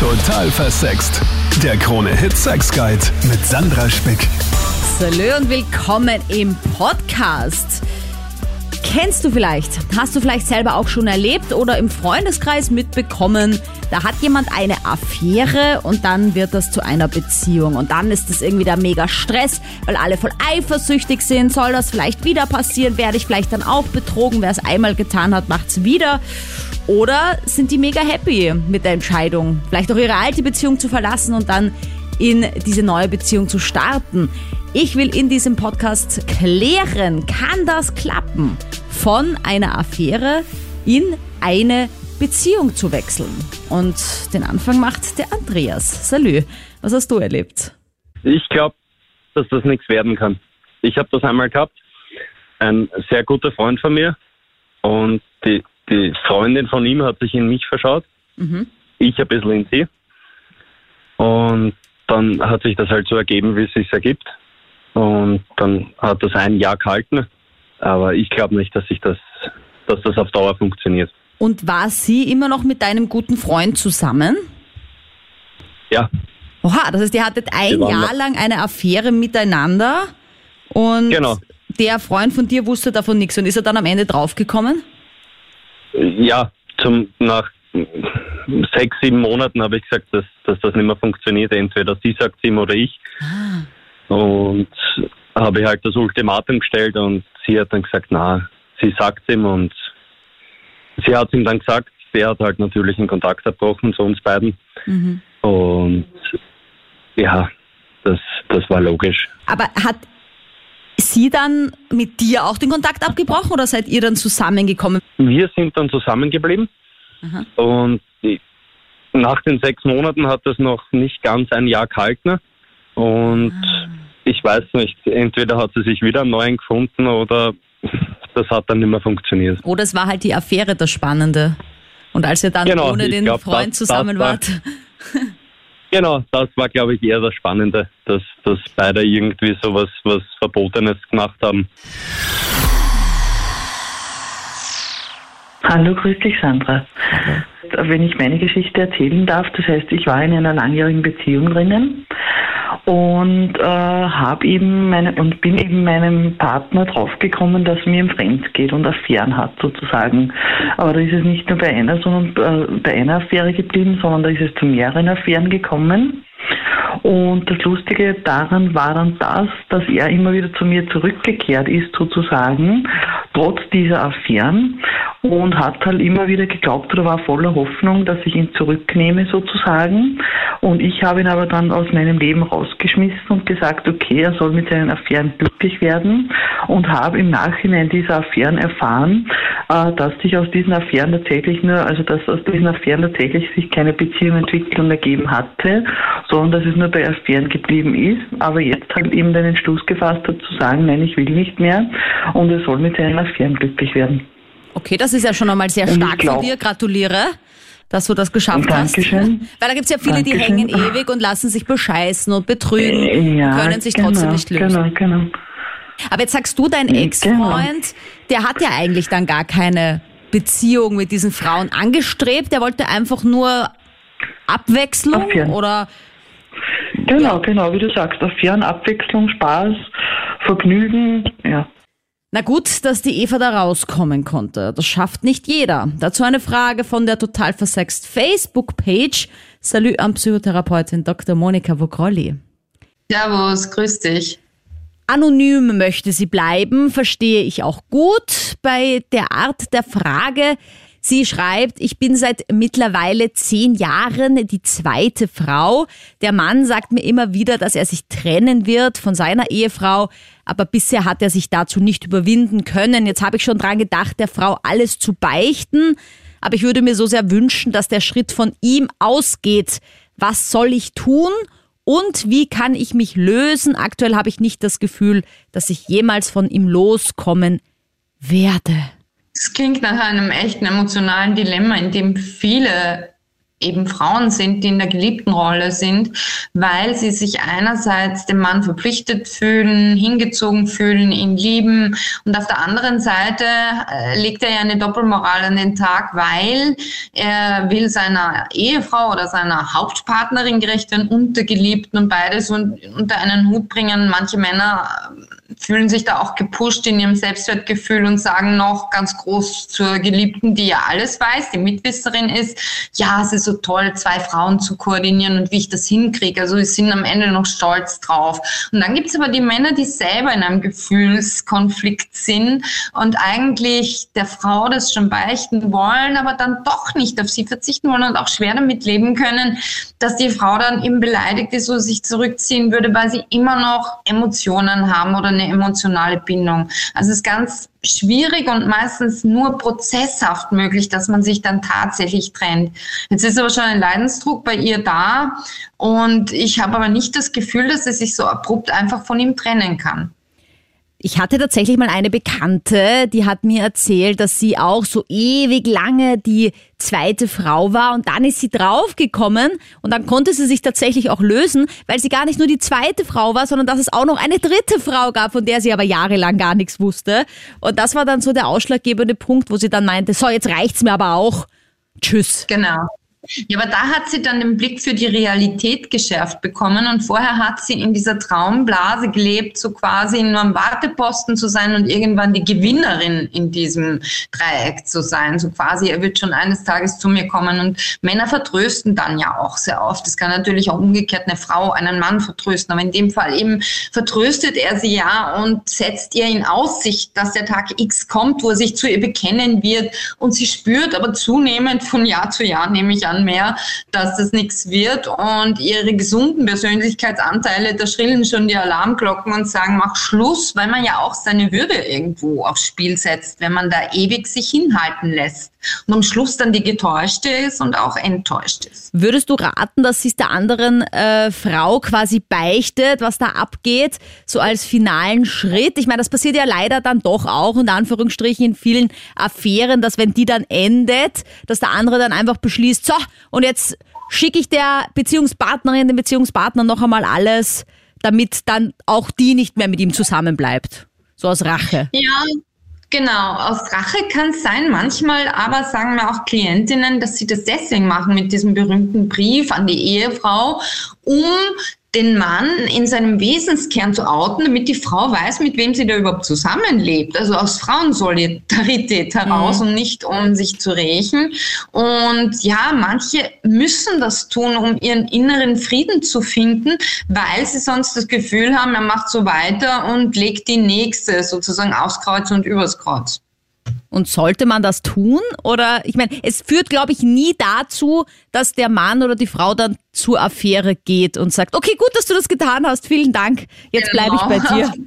Total versext. Der Krone Hit Sex Guide mit Sandra Spick. Salö und willkommen im Podcast. Kennst du vielleicht, hast du vielleicht selber auch schon erlebt oder im Freundeskreis mitbekommen, da hat jemand eine Affäre und dann wird das zu einer Beziehung und dann ist das irgendwie der mega Stress, weil alle voll eifersüchtig sind, soll das vielleicht wieder passieren, werde ich vielleicht dann auch betrogen, wer es einmal getan hat, macht's wieder. Oder sind die mega happy mit der Entscheidung, vielleicht auch ihre alte Beziehung zu verlassen und dann in diese neue Beziehung zu starten. Ich will in diesem Podcast klären, kann das klappen, von einer Affäre in eine Beziehung zu wechseln. Und den Anfang macht der Andreas. Salü, was hast du erlebt? Ich glaube, dass das nichts werden kann. Ich habe das einmal gehabt. Ein sehr guter Freund von mir und die, die Freundin von ihm hat sich in mich verschaut. Mhm. Ich ein bisschen in sie. Und dann hat sich das halt so ergeben, wie es sich ergibt. Und dann hat das ein Jahr gehalten. Aber ich glaube nicht, dass sich das, dass das auf Dauer funktioniert. Und war sie immer noch mit deinem guten Freund zusammen? Ja, Oha, das heißt, ihr hattet ein Jahr lang eine Affäre miteinander und Genau. der Freund von dir wusste davon nichts und ist er dann am Ende draufgekommen? Ja, zum, nach sechs, sieben Monaten habe ich gesagt, dass, dass das nicht mehr funktioniert. Entweder sie sagt ihm oder ich. Und habe halt das Ultimatum gestellt und sie hat dann gesagt, na, sie sagt ihm und sie hat ihm dann gesagt, der hat halt natürlich einen Kontakt abgebrochen zu uns beiden. Und ja, das, das war logisch. Aber hat sie dann mit dir auch den Kontakt abgebrochen oder seid ihr dann zusammengekommen? Wir sind dann zusammengeblieben und die, nach den sechs Monaten hat das noch nicht ganz ein Jahr gehalten und ich weiß nicht, entweder hat sie sich wieder einen neuen gefunden oder das hat dann nicht mehr funktioniert. Oder es war halt die Affäre das Spannende. Und als ihr dann Genau, ohne den glaub, Freund das- zusammen das war- wart. Genau, das war glaube ich eher das Spannende, dass, dass beide irgendwie sowas was Verbotenes gemacht haben. Hallo, grüß dich, Sandra. Wenn ich meine Geschichte erzählen darf, das heißt, ich war in einer langjährigen Beziehung drinnen und äh, habe eben meine und bin eben meinem Partner draufgekommen, dass mir im Fremd geht und Affären hat sozusagen. Aber da ist es nicht nur bei einer, sondern äh, bei einer Affäre geblieben, sondern da ist es zu mehreren Affären gekommen. Und das Lustige daran war dann das, dass er immer wieder zu mir zurückgekehrt ist, sozusagen, trotz dieser Affären und hat halt immer wieder geglaubt oder war voller Hoffnung, dass ich ihn zurücknehme, sozusagen. Und ich habe ihn aber dann aus meinem Leben rausgeschmissen und gesagt, okay, er soll mit seinen Affären glücklich werden und habe im Nachhinein dieser Affären erfahren, äh, dass sich aus diesen Affären tatsächlich nur, also dass aus diesen Affären tatsächlich sich keine Beziehung entwickelt und ergeben hatte, sondern dass es nur bei Affären geblieben ist, aber jetzt halt eben den Entschluss gefasst hat zu sagen, nein, ich will nicht mehr und er soll mit seinen Affären glücklich werden. Okay, das ist ja schon einmal sehr stark von dir. Gratuliere, dass du das geschafft Dankeschön. hast. Weil da gibt's ja viele, die Dankeschön. hängen ewig und lassen sich bescheißen und betrügen Äh, ja, können sich genau, trotzdem nicht lösen. Genau, genau. Aber jetzt sagst du, dein Genau. Ex-Freund, der hat ja eigentlich dann gar keine Beziehung mit diesen Frauen angestrebt. Der wollte einfach nur Abwechslung Affären. oder Genau, genau, wie du sagst, Affären, Abwechslung, Spaß, Vergnügen, ja. Na gut, dass die Eva da rauskommen konnte. Das schafft nicht jeder. Dazu eine Frage von der total versext Facebook-Page. Salü an Psychotherapeutin Dr. Monika Vogrolli. Servus, grüß dich. Anonym möchte sie bleiben, verstehe ich auch gut. Bei der Art der Frage, sie schreibt, ich bin seit mittlerweile zehn Jahren die zweite Frau. Der Mann sagt mir immer wieder, dass er sich trennen wird von seiner Ehefrau, aber bisher hat er sich dazu nicht überwinden können. Jetzt habe ich schon dran gedacht, der Frau alles zu beichten, aber ich würde mir so sehr wünschen, dass der Schritt von ihm ausgeht. Was soll ich tun? Und wie kann ich mich lösen? Aktuell habe ich nicht das Gefühl, dass ich jemals von ihm loskommen werde. Es klingt nach einem echten emotionalen Dilemma, in dem viele eben Frauen sind, die in der geliebten Rolle sind, weil sie sich einerseits dem Mann verpflichtet fühlen, hingezogen fühlen, ihn lieben und auf der anderen Seite äh, legt er ja eine Doppelmoral an den Tag, weil er will seiner Ehefrau oder seiner Hauptpartnerin gerecht werden und der Geliebten und beides unter einen Hut bringen. Manche Männer fühlen sich da auch gepusht in ihrem Selbstwertgefühl und sagen noch ganz groß zur Geliebten, die ja alles weiß, die Mitwisserin ist, ja, es ist so toll, zwei Frauen zu koordinieren und wie ich das hinkriege. Also sie sind am Ende noch stolz drauf. Und dann gibt es aber die Männer, die selber in einem Gefühlskonflikt sind und eigentlich der Frau das schon beichten wollen, aber dann doch nicht auf sie verzichten wollen und auch schwer damit leben können, dass die Frau dann eben beleidigt ist oder sich zurückziehen würde, weil sie immer noch Emotionen haben oder eine emotionale Bindung. Also es ist ganz schwierig und meistens nur prozesshaft möglich, dass man sich dann tatsächlich trennt. Jetzt ist aber schon ein Leidensdruck bei ihr da und ich habe aber nicht das Gefühl, dass sie sich so abrupt einfach von ihm trennen kann. Ich hatte tatsächlich mal eine Bekannte, die hat mir erzählt, dass sie auch so ewig lange die zweite Frau war und dann ist sie draufgekommen und dann konnte sie sich tatsächlich auch lösen, weil sie gar nicht nur die zweite Frau war, sondern dass es auch noch eine dritte Frau gab, von der sie aber jahrelang gar nichts wusste. Und das war dann so der ausschlaggebende Punkt, wo sie dann meinte, so jetzt reicht's mir aber auch. Tschüss. Genau. Ja, aber da hat sie dann den Blick für die Realität geschärft bekommen und vorher hat sie in dieser Traumblase gelebt, so quasi nur am Warteposten zu sein und irgendwann die Gewinnerin in diesem Dreieck zu sein. So quasi, er wird schon eines Tages zu mir kommen und Männer vertrösten dann ja auch sehr oft. Das kann natürlich auch umgekehrt eine Frau einen Mann vertrösten, aber in dem Fall eben vertröstet er sie ja und setzt ihr in Aussicht, dass der Tag X kommt, wo er sich zu ihr bekennen wird und sie spürt aber zunehmend von Jahr zu Jahr, nämlich an mehr, dass das nichts wird. Und ihre gesunden Persönlichkeitsanteile, da schrillen schon die Alarmglocken und sagen, mach Schluss, weil man ja auch seine Würde irgendwo aufs Spiel setzt, wenn man da ewig sich hinhalten lässt und am Schluss dann die getäuschte ist und auch enttäuscht ist. Würdest du raten, dass sie es der anderen äh, Frau quasi beichtet, was da abgeht, so als finalen Schritt? Ich meine, das passiert ja leider dann doch auch, in Anführungsstrichen, in vielen Affären, dass wenn die dann endet, dass der andere dann einfach beschließt, so, und jetzt schicke ich der Beziehungspartnerin, dem Beziehungspartner noch einmal alles, damit dann auch die nicht mehr mit ihm zusammenbleibt. So aus Rache. Ja, Genau, aus Rache kann es sein. Manchmal aber sagen mir auch Klientinnen, dass sie das deswegen machen mit diesem berühmten Brief an die Ehefrau, um den Mann in seinem Wesenskern zu outen, damit die Frau weiß, mit wem sie da überhaupt zusammenlebt. Also aus Frauensolidarität heraus mhm. und nicht um sich zu rächen. Und ja, manche müssen das tun, um ihren inneren Frieden zu finden, weil sie sonst das Gefühl haben, er macht so weiter und legt die nächste sozusagen aufs Kreuz und übers Kreuz. Und sollte man das tun? Oder ich meine, es führt, glaube ich, nie dazu, dass der Mann oder die Frau dann zur Affäre geht und sagt, okay, gut, dass du das getan hast, vielen Dank, jetzt genau. bleibe ich bei dir.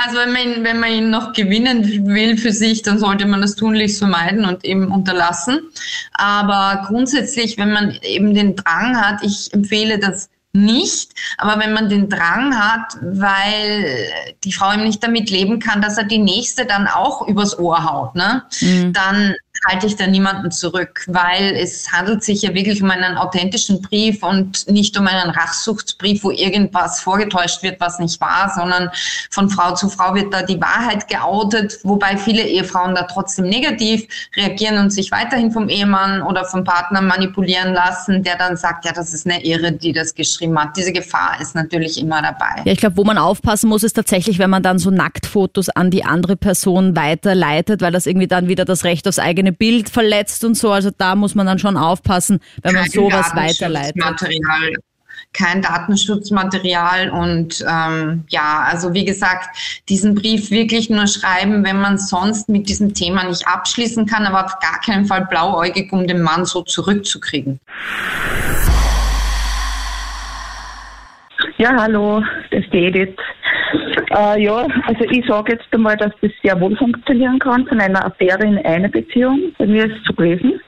Also wenn man, ihn, wenn man ihn noch gewinnen will für sich, dann sollte man das tunlichst vermeiden und eben unterlassen. Aber grundsätzlich, wenn man eben den Drang hat, ich empfehle das nicht. Aber wenn man den Drang hat, weil die Frau ihm nicht damit leben kann, dass er die nächste dann auch übers Ohr haut, ne? Mhm. dann halte ich da niemanden zurück, weil es handelt sich ja wirklich um einen authentischen Brief und nicht um einen Rachsuchtsbrief, wo irgendwas vorgetäuscht wird, was nicht war, sondern von Frau zu Frau wird da die Wahrheit geoutet, wobei viele Ehefrauen da trotzdem negativ reagieren und sich weiterhin vom Ehemann oder vom Partner manipulieren lassen, der dann sagt, ja, das ist eine Ehre, die das geschrieben hat. Diese Gefahr ist natürlich immer dabei. Ja, ich glaube, wo man aufpassen muss, ist tatsächlich, wenn man dann so Nacktfotos an die andere Person weiterleitet, weil das irgendwie dann wieder das Recht aufs eigene Bild verletzt und so. Also da muss man dann schon aufpassen, wenn man sowas weiterleitet. Material kein Datenschutzmaterial und ähm, ja, also wie gesagt, diesen Brief wirklich nur schreiben, wenn man sonst mit diesem Thema nicht abschließen kann, aber auf gar keinen Fall blauäugig, um den Mann so zurückzukriegen. Ja, hallo, das ist Edith. Äh, ja, also ich sage jetzt einmal, dass das sehr wohl funktionieren kann, von einer Affäre in eine Beziehung. Bei mir ist es so gewesen.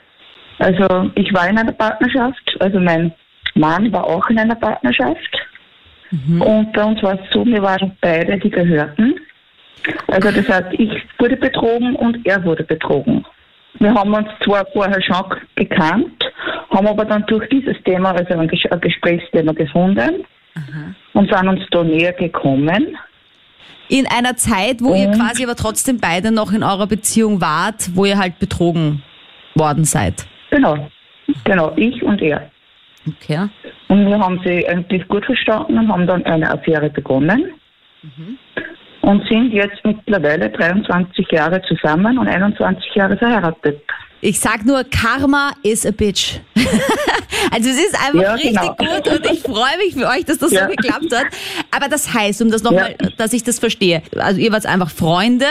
Also ich war in einer Partnerschaft, also mein Mann war auch in einer Partnerschaft. Mhm. Und bei uns war es so, wir waren beide die Gehörten. Also das heißt, ich wurde betrogen und er wurde betrogen. Wir haben uns zwar vorher schon gekannt, haben aber dann durch dieses Thema, also ein, Ges ein Gesprächsthema gefunden und sind uns da näher gekommen. In einer Zeit, wo ihr Und? quasi aber trotzdem beide noch in eurer Beziehung wart, wo ihr halt betrogen worden seid. Genau, genau, ich und er. Okay. Und wir haben sie eigentlich gut verstanden und haben dann eine Affäre begonnen. Und sind jetzt mittlerweile 23 Jahre zusammen und 21 Jahre verheiratet. Ich sag nur, Karma is a bitch. also es ist einfach Ja, richtig genau. gut und ich freue mich für euch, dass das Ja. so geklappt hat. Aber das heißt, um das nochmal, dass ich das verstehe, also ihr wart einfach Freunde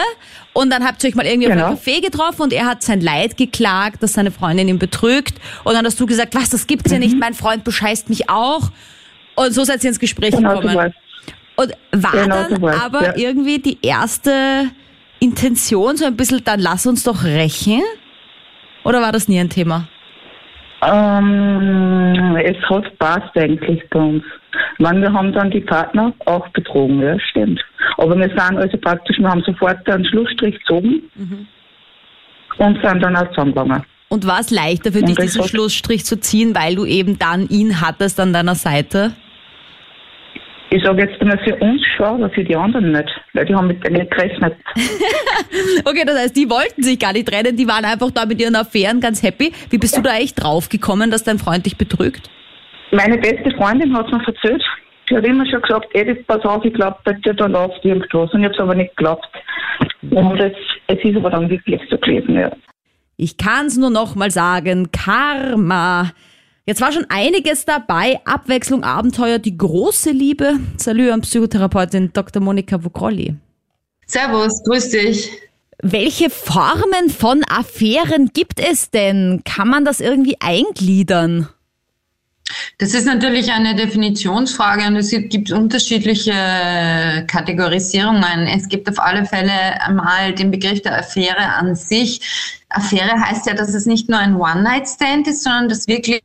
und dann habt ihr euch mal irgendwie Genau. auf einem Café getroffen und er hat sein Leid geklagt, dass seine Freundin ihn betrügt und dann hast du gesagt, was, das gibt's ja nicht, mein Freund bescheißt mich auch. Und so seid ihr ins Gespräch Mhm. Genau so gekommen. war's. Und war Genau dann so aber ja. irgendwie die erste Intention so ein bisschen, dann lass uns doch rächen? Oder war das nie ein Thema? Ähm, es hat passt eigentlich bei uns. Meine, wir haben dann die Partner auch betrogen, ja, stimmt. Aber wir sind also praktisch, wir haben sofort einen Schlussstrich gezogen und sind dann auch zusammengegangen. Und war es leichter für Und dich, diesen Schlussstrich zu ziehen, weil du eben dann ihn hattest an deiner Seite? Ich sage jetzt einmal für uns schon, aber für die anderen nicht, weil die haben mit denen nicht gerechnet. Okay, das heißt, die wollten sich gar nicht trennen, die waren einfach da mit ihren Affären ganz happy. Wie bist du da echt draufgekommen, dass dein Freund dich betrügt? Meine beste Freundin hat mir erzählt, sie hat immer schon gesagt, Edith, pass auf, ich glaube, bei dir da läuft irgendwas. Und ich habe es aber nicht geglaubt. Und es, es ist aber dann wirklich so gewesen, ja. Ich kann's nur noch mal sagen, Karma. Jetzt war schon einiges dabei. Abwechslung, Abenteuer, die große Liebe. Salü an Psychotherapeutin Dr. Monika Vugrolli. Servus, grüß dich. Welche Formen von Affären gibt es denn? Kann man das irgendwie eingliedern? Das ist natürlich eine Definitionsfrage und es gibt unterschiedliche Kategorisierungen. Es gibt auf alle Fälle einmal den Begriff der Affäre an sich. Affäre heißt ja, dass es nicht nur ein One-Night-Stand ist, sondern dass wirklich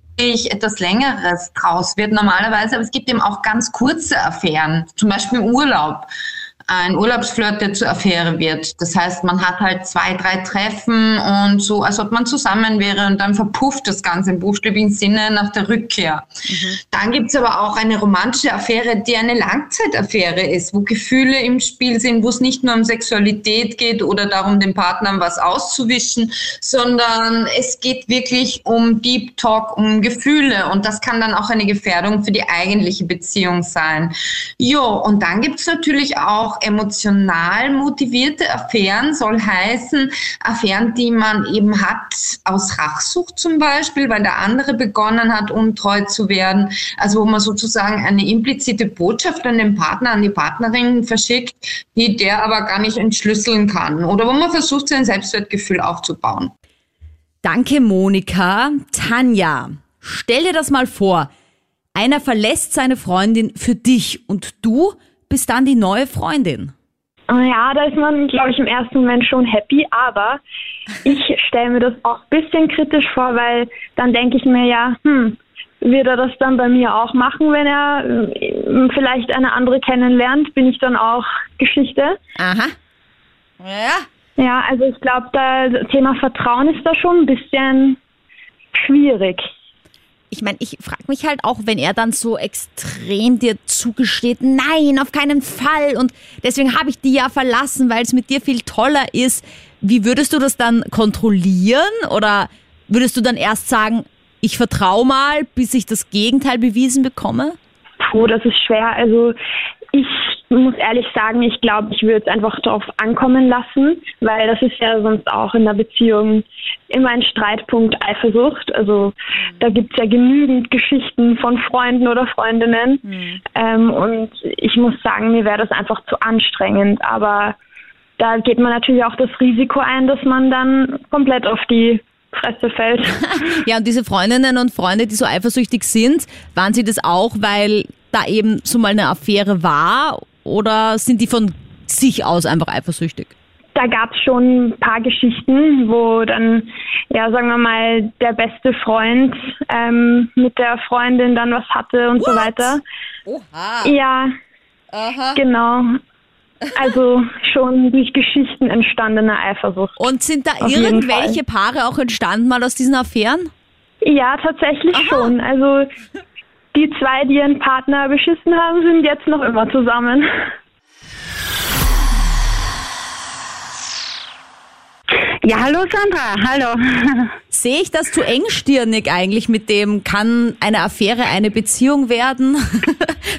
etwas Längeres draus wird normalerweise. Aber es gibt eben auch ganz kurze Affären, zum Beispiel im Urlaub. Ein Urlaubsflirt, der zur Affäre wird. Das heißt, man hat halt zwei, drei Treffen und so, als ob man zusammen wäre und dann verpufft das Ganze im buchstäblichen Sinne nach der Rückkehr. Dann gibt's aber auch eine romantische Affäre, die eine Langzeitaffäre ist, wo Gefühle im Spiel sind, wo es nicht nur um Sexualität geht oder darum, dem Partner was auszuwischen, sondern es geht wirklich um Deep Talk, um Gefühle und das kann dann auch eine Gefährdung für die eigentliche Beziehung sein. Jo, und dann gibt's natürlich auch emotional motivierte Affären, soll heißen, Affären, die man eben hat aus Rachsucht zum Beispiel, weil der andere begonnen hat, untreu zu werden. Also wo man sozusagen eine implizite Botschaft an den Partner, an die Partnerin verschickt, die der aber gar nicht entschlüsseln kann. Oder wo man versucht, sein Selbstwertgefühl aufzubauen. Danke, Monika. Tanja, stell dir das mal vor. Einer verlässt seine Freundin für dich und du bist dann die neue Freundin. Ja, da ist man, glaube ich, im ersten Moment schon happy, aber ich stelle mir das auch ein bisschen kritisch vor, weil dann denke ich mir ja, hm, wird er das dann bei mir auch machen, wenn er äh, vielleicht eine andere kennenlernt? Bin ich dann auch Geschichte? Aha. Ja. Ja, also ich glaube, da das Thema Vertrauen ist da schon ein bisschen schwierig. Ich meine, ich frage mich halt auch, wenn er dann so extrem dir zugesteht, nein, auf keinen Fall und deswegen habe ich die ja verlassen, weil es mit dir viel toller ist. Wie würdest du das dann kontrollieren oder würdest du dann erst sagen, ich vertraue mal, bis ich das Gegenteil bewiesen bekomme? Puh, das ist schwer. Also ich muss ehrlich sagen, ich glaube, ich würde es einfach darauf ankommen lassen, weil das ist ja sonst auch in der Beziehung immer ein Streitpunkt Eifersucht. Also da gibt es ja genügend Geschichten von Freunden oder Freundinnen. Ähm, und ich muss sagen, mir wäre das einfach zu anstrengend. Aber da geht man natürlich auch das Risiko ein, dass man dann komplett auf die Fresse fällt. Ja, und diese Freundinnen und Freunde, die so eifersüchtig sind, waren sie das auch, weil da eben so mal eine Affäre war oder sind die von sich aus einfach eifersüchtig? da gab es schon ein paar Geschichten, wo dann, ja, sagen wir mal, der beste Freund ähm, mit der Freundin dann was hatte und so weiter. Oha. Ja, Aha. genau. Also schon durch Geschichten entstandene Eifersucht. Und sind da Auf irgendwelche Paare auch entstanden mal aus diesen Affären? Ja, tatsächlich Aha. schon. Also die zwei, die ihren Partner beschissen haben, sind jetzt noch immer zusammen. Ja, hallo Sandra, hallo. Sehe ich das zu engstirnig eigentlich mit dem, kann eine Affäre eine Beziehung werden?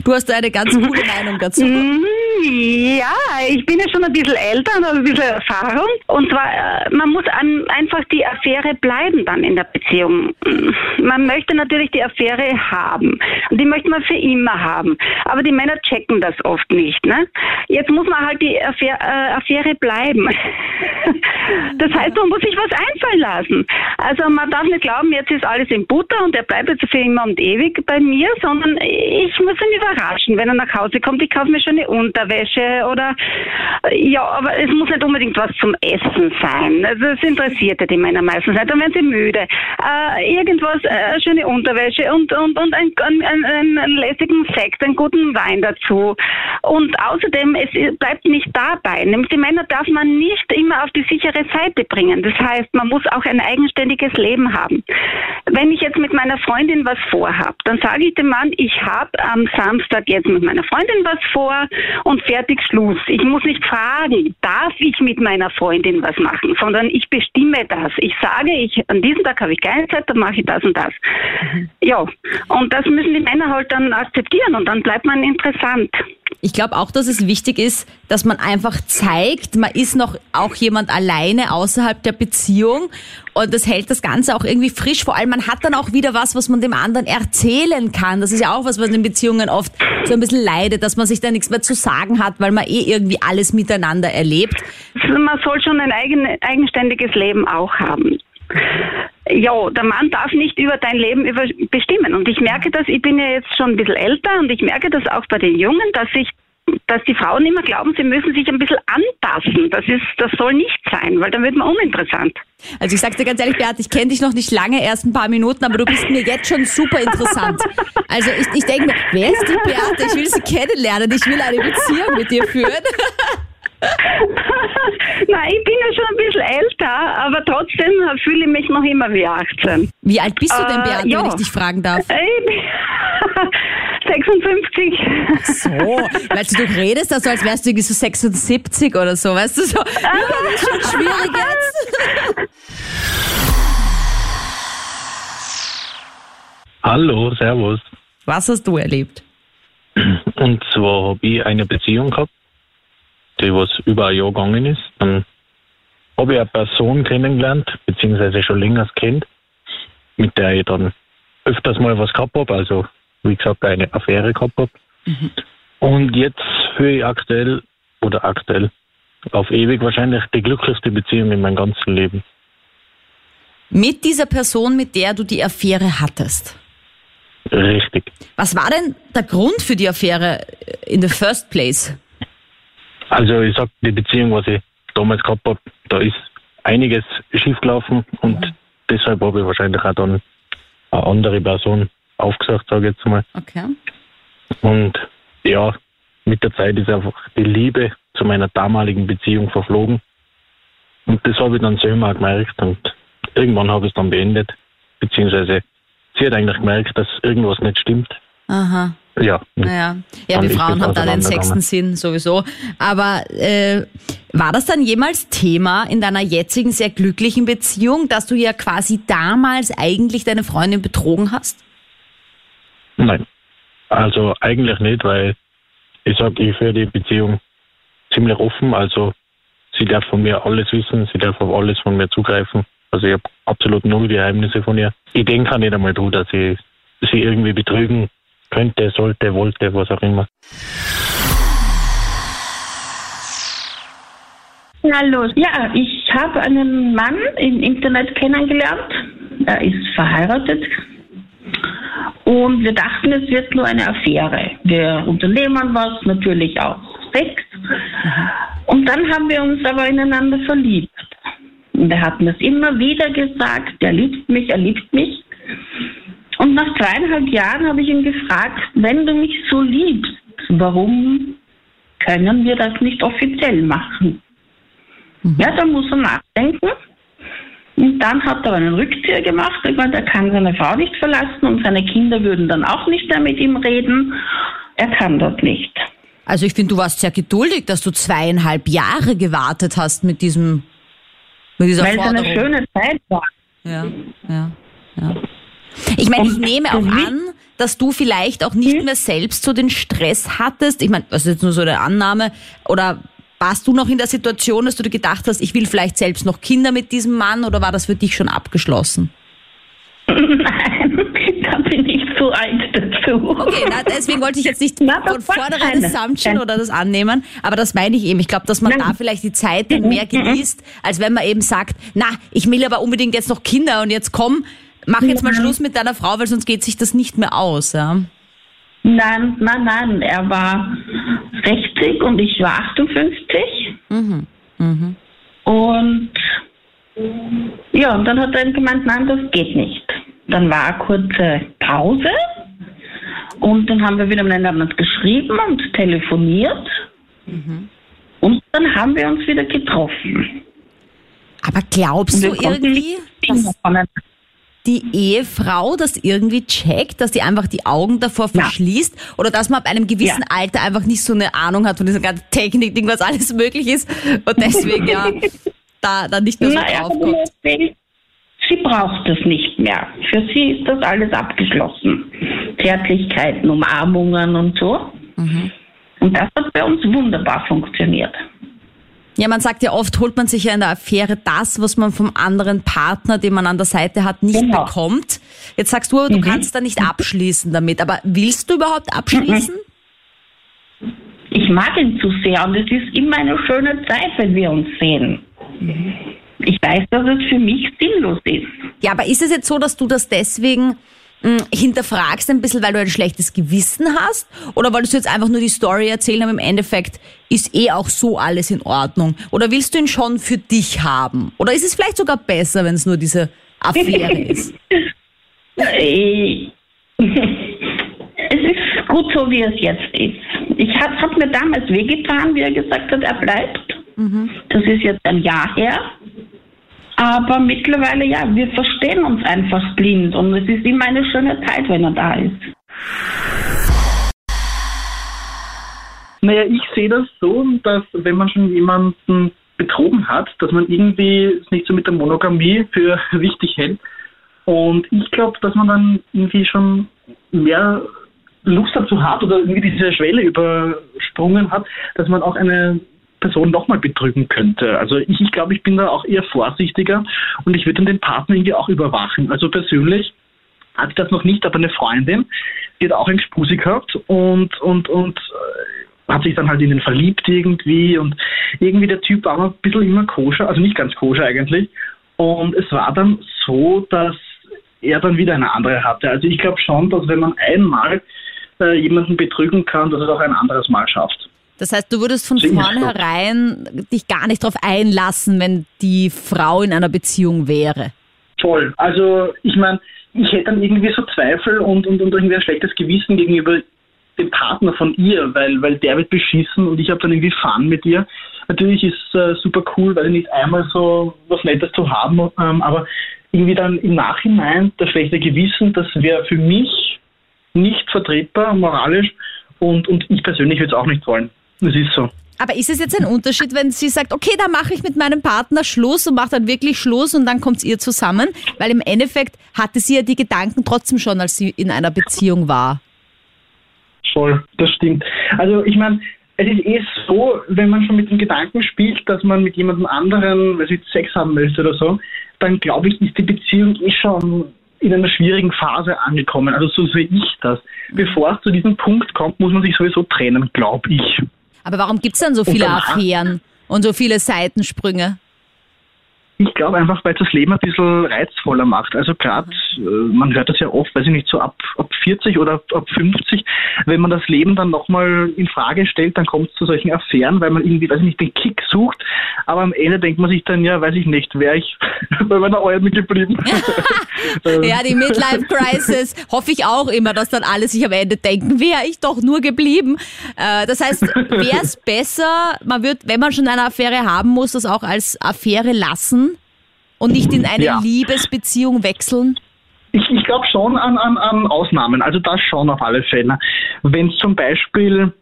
Du hast da eine ganz coole Meinung dazu. Mm, Ja, ich bin ja schon ein bisschen älter und habe ein bisschen Erfahrung. Und zwar, äh, man muss einfach die Affäre bleiben dann in der Beziehung. Man möchte natürlich die Affäre haben. Und die möchte man für immer haben. Aber die Männer checken das oft nicht. Ne? Jetzt muss man halt die Affäre, äh, Affäre bleiben. Das heißt, man muss sich was einfallen lassen. Also man darf nicht glauben, jetzt ist alles in Butter und er bleibt jetzt für immer und ewig bei mir, sondern ich muss ihn überraschen, wenn er nach Hause kommt. Ich kaufe mir schon eine Unterwäsche oder ja, aber es muss nicht unbedingt was zum Essen sein. Also das interessiert ja die Männer meistens nicht. Dann werden sie müde. Äh, irgendwas, äh, schöne Unterwäsche und und und ein, ein, ein, ein, einen lässigen Sekt, einen guten Wein dazu. Und außerdem, es bleibt nicht dabei. Nämlich die Männer darf man nicht immer auf die sichere Seite bringen. Das heißt, man muss auch ein eigenständiges Leben haben. Wenn ich jetzt mit meiner Freundin was vorhab, dann sage ich dem Mann, ich habe am Samstag jetzt mit meiner Freundin was vor und fertig Schluss. Ich muss nicht fragen, darf ich mit meiner Freundin was machen, sondern ich bestimme das. Ich sage, ich an diesem Tag habe ich keine Zeit, dann mache ich das und das. Ja, und das müssen die Männer halt dann akzeptieren und dann bleibt man interessant. Ich glaube auch, dass es wichtig ist, dass man einfach zeigt, man ist noch auch jemand alleine außerhalb der Beziehung und das hält das Ganze auch irgendwie frisch. Vor allem, man hat dann auch wieder was, was man dem anderen erzählen kann. Das ist ja auch was, was in Beziehungen oft so ein bisschen leidet, dass man sich da nichts mehr zu sagen hat, weil man eh irgendwie alles miteinander erlebt. Man soll schon ein eigen, eigenständiges Leben auch haben. Ja, der Mann darf nicht über dein Leben über bestimmen. Und ich merke das, ich bin ja jetzt schon ein bisschen älter und ich merke das auch bei den Jungen, dass ich dass die Frauen immer glauben, sie müssen sich ein bisschen anpassen. Das ist, das soll nicht sein, weil dann wird man uninteressant. Also ich sag's dir ganz ehrlich, Beat, ich kenne dich noch nicht lange, erst ein paar Minuten, aber du bist mir jetzt schon super interessant. Also ich, ich denke mir, wer ist die Beate? Ich will sie kennenlernen, ich will eine Beziehung mit dir führen. Nein, ich bin ja schon ein bisschen älter, aber trotzdem fühle ich mich noch immer wie 18. Wie alt bist du denn, Äh, Beate, ja. wenn ich dich fragen darf? Ich bin 56. So, weil du redest da so, als wärst du irgendwie so 76 oder so, weißt du so. Ja, das ist schon schwierig jetzt. Hallo, Servus. Was hast du erlebt? Und zwar habe ich eine Beziehung gehabt, die was über ein Jahr gegangen ist. Dann habe ich eine Person kennengelernt, beziehungsweise schon länger kennt, mit der ich dann öfters mal was gehabt habe, also wie gesagt eine Affäre gehabt habe. Und jetzt führe ich aktuell, oder aktuell, auf ewig wahrscheinlich die glücklichste Beziehung in meinem ganzen Leben. Mit dieser Person, mit der du die Affäre hattest. Richtig. Was war denn der Grund für die Affäre in the first place? Also ich sag, die Beziehung, was ich damals gehabt habe, da ist einiges schiefgelaufen und deshalb habe ich wahrscheinlich auch dann eine andere Person aufgesagt, sage ich jetzt mal. Okay. Und ja, mit der Zeit ist einfach die Liebe zu meiner damaligen Beziehung verflogen. Und das habe ich dann selber auch gemerkt und irgendwann habe ich es dann beendet. Beziehungsweise sie hat eigentlich gemerkt, dass irgendwas nicht stimmt. Aha. Ja. Naja. Ja, wir Frauen haben da den sechsten Sinn sowieso. Aber äh, war das dann jemals Thema in deiner jetzigen sehr glücklichen Beziehung, dass du ja quasi damals eigentlich deine Freundin betrogen hast? Nein. Also eigentlich nicht, weil ich sage, ich führe die Beziehung ziemlich offen. Also sie darf von mir alles wissen, sie darf auf alles von mir zugreifen. Also ich habe absolut null Geheimnisse von ihr. Ich denke nicht einmal drüber, dass ich sie irgendwie betrügen könnte, sollte, wollte, was auch immer. Hallo. Ja, ich habe einen Mann im Internet kennengelernt. Er ist verheiratet. Und wir dachten, es wird nur eine Affäre. Wir unternehmen was, natürlich auch Sex. Und dann haben wir uns aber ineinander verliebt. Und er hat mir es immer wieder gesagt, er liebt mich, er liebt mich. Und nach dreieinhalb Jahren habe ich ihn gefragt, wenn du mich so liebst, warum können wir das nicht offiziell machen? Ja, da muss er nachdenken. Und dann hat er einen Rückzieher gemacht. Er meint, er kann seine Frau nicht verlassen und seine Kinder würden dann auch nicht mehr mit ihm reden. Er kann das nicht. Also ich finde, du warst sehr geduldig, dass du zweieinhalb Jahre gewartet hast mit diesem, mit dieser Weil es Forderung. eine schöne Zeit war. Ja, ja, ja. Ich meine, ich nehme auch an, dass du vielleicht auch nicht mehr selbst so den Stress hattest. Ich meine, das ist jetzt nur so eine Annahme. Oder warst du noch in der Situation, dass du dir gedacht hast, ich will vielleicht selbst noch Kinder mit diesem Mann oder war das für dich schon abgeschlossen? Nein, da bin ich zu alt dazu. Okay, na, deswegen wollte ich jetzt nicht Na, von vornherein. Assumption oder das annehmen, aber das meine ich eben. Ich glaube, dass man Nein. da vielleicht die Zeit dann mehr genießt, als wenn man eben sagt, na, ich will aber unbedingt jetzt noch Kinder und jetzt komm, mach jetzt mal. Schluss mit deiner Frau, weil sonst geht sich das nicht mehr aus. Ja? Nein, nein, nein. Er war 60 und ich war 58. Mhm. Mhm. Und ja, und dann hat er gemeint, nein, das geht nicht. Dann war eine kurze Pause und dann haben wir wieder miteinander geschrieben und telefoniert. Und dann haben wir uns wieder getroffen. Aber glaubst du irgendwie, dass die Ehefrau das irgendwie checkt, dass die einfach die Augen davor Ja. verschließt oder dass man ab einem gewissen Ja. Alter einfach nicht so eine Ahnung hat von dieser ganzen Technik, Ding, was alles möglich ist und deswegen ja da, da nicht mehr so Na, hat mir draufkommt. sie braucht das nicht mehr. Für sie ist das alles abgeschlossen. Zärtlichkeiten, Umarmungen und so. Mhm. Und das hat bei uns wunderbar funktioniert. Ja, man sagt ja oft, holt man sich ja in der Affäre das, was man vom anderen Partner, den man an der Seite hat, nicht Genau. bekommt. Jetzt sagst du aber, du kannst da nicht abschließen damit. Aber willst du überhaupt abschließen? Ich mag ihn zu sehr und es ist immer eine schöne Zeit, wenn wir uns sehen. Ich weiß, dass es für mich sinnlos ist. Ja, aber ist es jetzt so, dass du das deswegen hinterfragst ein bisschen, weil du ein schlechtes Gewissen hast? Oder wolltest du jetzt einfach nur die Story erzählen, aber im Endeffekt ist eh auch so alles in Ordnung? Oder willst du ihn schon für dich haben? Oder ist es vielleicht sogar besser, wenn es nur diese Affäre ist? Äh, Es ist gut so, wie es jetzt ist. Ich hat, hat mir damals wehgetan, wie er gesagt hat, er bleibt. Das ist jetzt ein Jahr her. Aber mittlerweile, ja, wir verstehen uns einfach blind und es ist immer eine schöne Zeit, wenn er da ist. Naja, ich sehe das so, dass wenn man schon jemanden betrogen hat, dass man irgendwie es nicht so mit der Monogamie für wichtig hält. Und ich glaube, dass man dann irgendwie schon mehr Lust dazu hat oder irgendwie diese Schwelle übersprungen hat, dass man auch eine Person nochmal betrügen könnte. Also ich, ich glaube, ich bin da auch eher vorsichtiger und ich würde dann den Partner irgendwie auch überwachen. Also persönlich hatte ich das noch nicht, aber eine Freundin, die hat auch ein Gspusi gehabt und, und, und äh, hat sich dann halt in den verliebt irgendwie und irgendwie der Typ war ein bisschen immer koscher, also nicht ganz koscher eigentlich. Und es war dann so, dass er dann wieder eine andere hatte. Also ich glaube schon, dass wenn man einmal äh, jemanden betrügen kann, dass es auch ein anderes Mal schafft. Das heißt, du würdest von es vornherein dich gar nicht darauf einlassen, wenn die Frau in einer Beziehung wäre. Voll. Also ich meine, ich hätte dann irgendwie so Zweifel und, und, und irgendwie ein schlechtes Gewissen gegenüber dem Partner von ihr, weil, weil der wird beschissen und ich habe dann irgendwie Fun mit ihr. Natürlich ist äh, super cool, weil nicht einmal so was Nettes zu haben, ähm, aber irgendwie dann im Nachhinein das schlechte Gewissen, das wäre für mich nicht vertretbar, moralisch und, und ich persönlich würde es auch nicht wollen. Das ist so. Aber ist es jetzt ein Unterschied, wenn sie sagt, okay, da mache ich mit meinem Partner Schluss und macht dann wirklich Schluss und dann kommt ihr zusammen? Weil im Endeffekt hatte sie ja die Gedanken trotzdem schon, als sie in einer Beziehung war. Voll, das stimmt. Also ich meine, es ist eh so, wenn man schon mit dem Gedanken spielt, dass man mit jemandem anderen, weiß ich, Sex haben möchte oder so, dann glaube ich, ist die Beziehung eh schon in einer schwierigen Phase angekommen. Also so sehe ich das. Bevor es zu diesem Punkt kommt, muss man sich sowieso trennen, glaube ich. Aber warum gibt's dann so viele Affären und so viele Seitensprünge? Ich glaube einfach, weil es das Leben ein bisschen reizvoller macht. Also gerade, äh, man hört das ja oft, weiß ich nicht, so ab, ab 40 oder ab, ab 50, wenn man das Leben dann nochmal in Frage stellt, dann kommt es zu solchen Affären, weil man irgendwie, weiß ich nicht, den Kick sucht. Aber am Ende denkt man sich dann, ja, weiß ich nicht, wäre ich bei meiner Eulen geblieben. Ähm, Ja, die Midlife Crisis hoffe ich auch immer, dass dann alle sich am Ende denken, wäre ich doch nur geblieben. Äh, das heißt, wäre es besser, man wird, wenn man schon eine Affäre haben muss, das auch als Affäre lassen Und nicht in eine Ja. Liebesbeziehung wechseln? Ich, ich glaube schon an, an, an Ausnahmen, also das schon auf alle Fälle. Wenn es zum Beispiel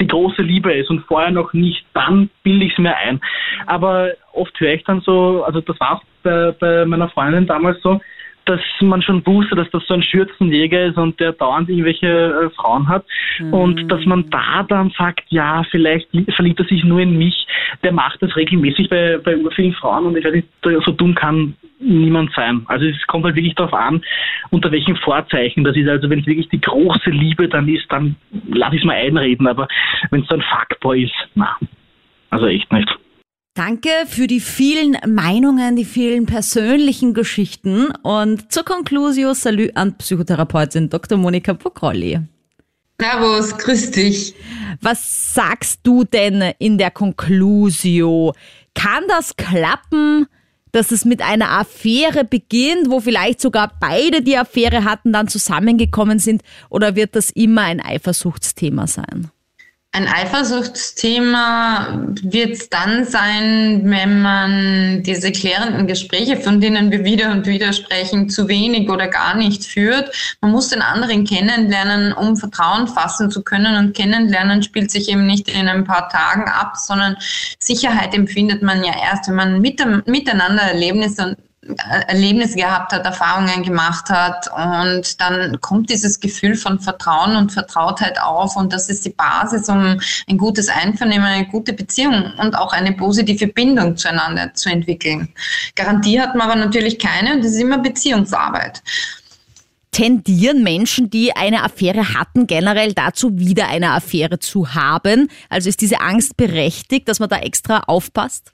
die große Liebe ist und vorher noch nicht, dann bilde ich es mir ein. Aber oft höre ich dann so, also das war bei, bei meiner Freundin damals so, dass man schon wusste, dass das so ein Schürzenjäger ist und der dauernd irgendwelche äh, Frauen hat. Und dass man da dann sagt, ja, vielleicht li- verliebt er sich nur in mich. Der macht das regelmäßig bei, bei vielen Frauen und ich weiß nicht, so dumm kann niemand sein. Also es kommt halt wirklich darauf an, unter welchen Vorzeichen das ist. Also wenn es wirklich die große Liebe dann ist, dann lass ich es mal einreden. Aber wenn es so ein Fuckboy ist, na, also echt nicht. Danke für die vielen Meinungen, die vielen persönlichen Geschichten und zur Conclusio Salü an Psychotherapeutin Dr. Monika Pokrolli. Servus, grüß dich. Was sagst du denn in der Conclusio? Kann das klappen, dass es mit einer Affäre beginnt, wo vielleicht sogar beide die Affäre hatten, dann zusammengekommen sind? Oder wird das immer ein Eifersuchtsthema sein? Ein Eifersuchtsthema wird es dann sein, wenn man diese klärenden Gespräche, von denen wir wieder und wieder sprechen, zu wenig oder gar nicht führt. Man muss den anderen kennenlernen, um Vertrauen fassen zu können. Und kennenlernen spielt sich eben nicht in ein paar Tagen ab, sondern Sicherheit empfindet man ja erst, wenn man mit, miteinander Erlebnisse und Erlebnisse gehabt hat, Erfahrungen gemacht hat und dann kommt dieses Gefühl von Vertrauen und Vertrautheit auf und das ist die Basis, um ein gutes Einvernehmen, eine gute Beziehung und auch eine positive Bindung zueinander zu entwickeln. Garantie hat man aber natürlich keine und das ist immer Beziehungsarbeit. Tendieren Menschen, die eine Affäre hatten, generell dazu, wieder eine Affäre zu haben? Also ist diese Angst berechtigt, dass man da extra aufpasst?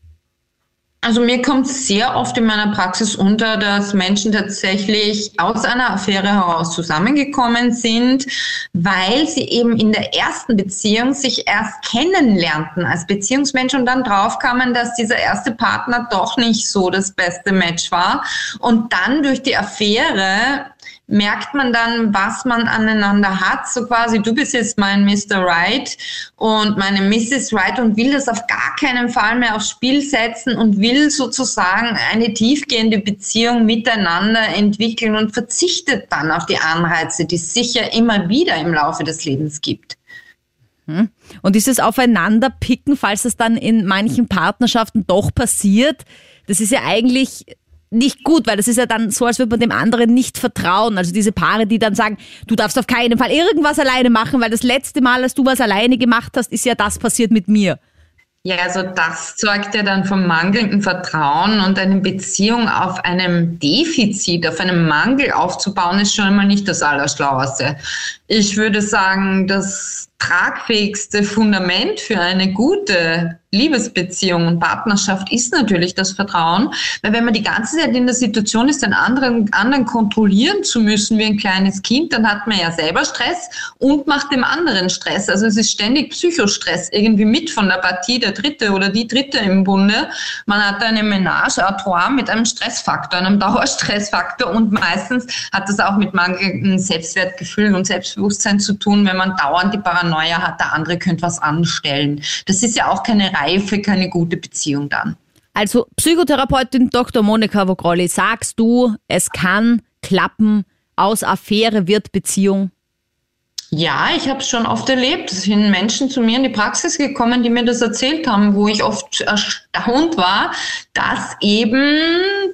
Also mir kommt sehr oft in meiner Praxis unter, dass Menschen tatsächlich aus einer Affäre heraus zusammengekommen sind, weil sie eben in der ersten Beziehung sich erst kennenlernten als Beziehungsmensch und dann draufkamen, dass dieser erste Partner doch nicht so das beste Match war. Und dann durch die Affäre merkt man dann, was man aneinander hat. So quasi, du bist jetzt mein Mr. Right und meine Mrs. Right und will das auf gar keinen Fall mehr aufs Spiel setzen und will sozusagen eine tiefgehende Beziehung miteinander entwickeln und verzichtet dann auf die Anreize, die es sicher immer wieder im Laufe des Lebens gibt. Und dieses Aufeinanderpicken, falls es dann in manchen Partnerschaften doch passiert, das ist ja eigentlich nicht gut, weil das ist ja dann so, als würde man dem anderen nicht vertrauen. Also diese Paare, die dann sagen, du darfst auf keinen Fall irgendwas alleine machen, weil das letzte Mal, als du was alleine gemacht hast, ist ja das passiert mit mir. Ja, also das zeugt ja dann vom mangelnden Vertrauen und eine Beziehung auf einem Defizit, auf einem Mangel aufzubauen, ist schon einmal nicht das Allerschlaueste. Ich würde sagen, das tragfähigste Fundament für eine gute Liebesbeziehung und Partnerschaft ist natürlich das Vertrauen, weil wenn man die ganze Zeit in der Situation ist, den anderen, anderen kontrollieren zu müssen wie ein kleines Kind, dann hat man ja selber Stress und macht dem anderen Stress. Also es ist ständig Psychostress irgendwie mit von der Partie, der Dritte oder die Dritte im Bunde. Man hat eine Ménage à trois mit einem Stressfaktor, einem Dauerstressfaktor und meistens hat das auch mit mangelndem Selbstwertgefühl und Selbstbewusstsein zu tun, wenn man dauernd die Paranoia hat, der andere könnte was anstellen. Das ist ja auch keine Reife, keine gute Beziehung dann. Also Psychotherapeutin Dr. Monika Vogrolli, sagst du, es kann klappen, aus Affäre wird Beziehung? Ja, ich habe es schon oft erlebt. Es sind Menschen zu mir in die Praxis gekommen, die mir das erzählt haben, wo ich oft erstaunt war, dass eben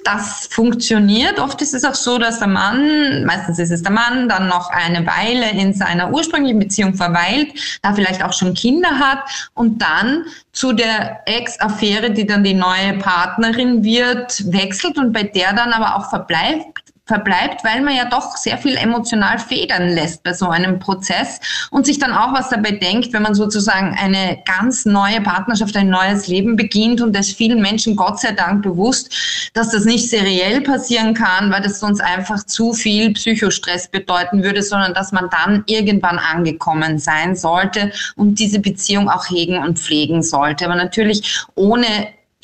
das funktioniert. Oft ist es auch so, dass der Mann, meistens ist es der Mann, dann noch eine Weile in seiner ursprünglichen Beziehung verweilt, da vielleicht auch schon Kinder hat und dann zu der Ex-Affäre, die dann die neue Partnerin wird, wechselt und bei der dann aber auch verbleibt verbleibt, weil man ja doch sehr viel emotional federn lässt bei so einem Prozess und sich dann auch was dabei denkt, wenn man sozusagen eine ganz neue Partnerschaft, ein neues Leben beginnt und es vielen Menschen Gott sei Dank bewusst, dass das nicht seriell passieren kann, weil das sonst einfach zu viel Psychostress bedeuten würde, sondern dass man dann irgendwann angekommen sein sollte und diese Beziehung auch hegen und pflegen sollte. Aber natürlich ohne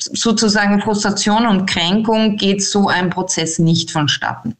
sozusagen Frustration und Kränkung geht so ein Prozess nicht vonstatten.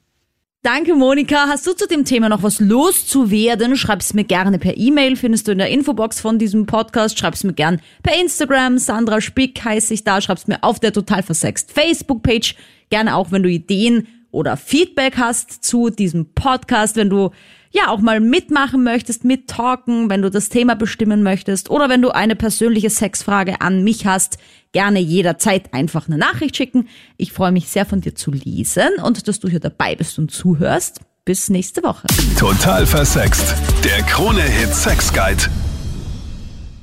Danke, Monika. Hast du zu dem Thema noch was loszuwerden? Schreib's mir gerne per E-Mail, findest du in der Infobox von diesem Podcast. Schreib's mir gern per Instagram. Sandra Spick heiße ich da. Schreib's mir auf der total versext Facebook-Page. Gerne auch, wenn du Ideen oder Feedback hast zu diesem Podcast, wenn du ja auch mal mitmachen möchtest, mittalken, wenn du das Thema bestimmen möchtest oder wenn du eine persönliche Sexfrage an mich hast, gerne jederzeit einfach eine Nachricht schicken. Ich freue mich sehr von dir zu lesen und dass du hier dabei bist und zuhörst. Bis nächste Woche. Total versext. Der Krone-Hit Sex Guide.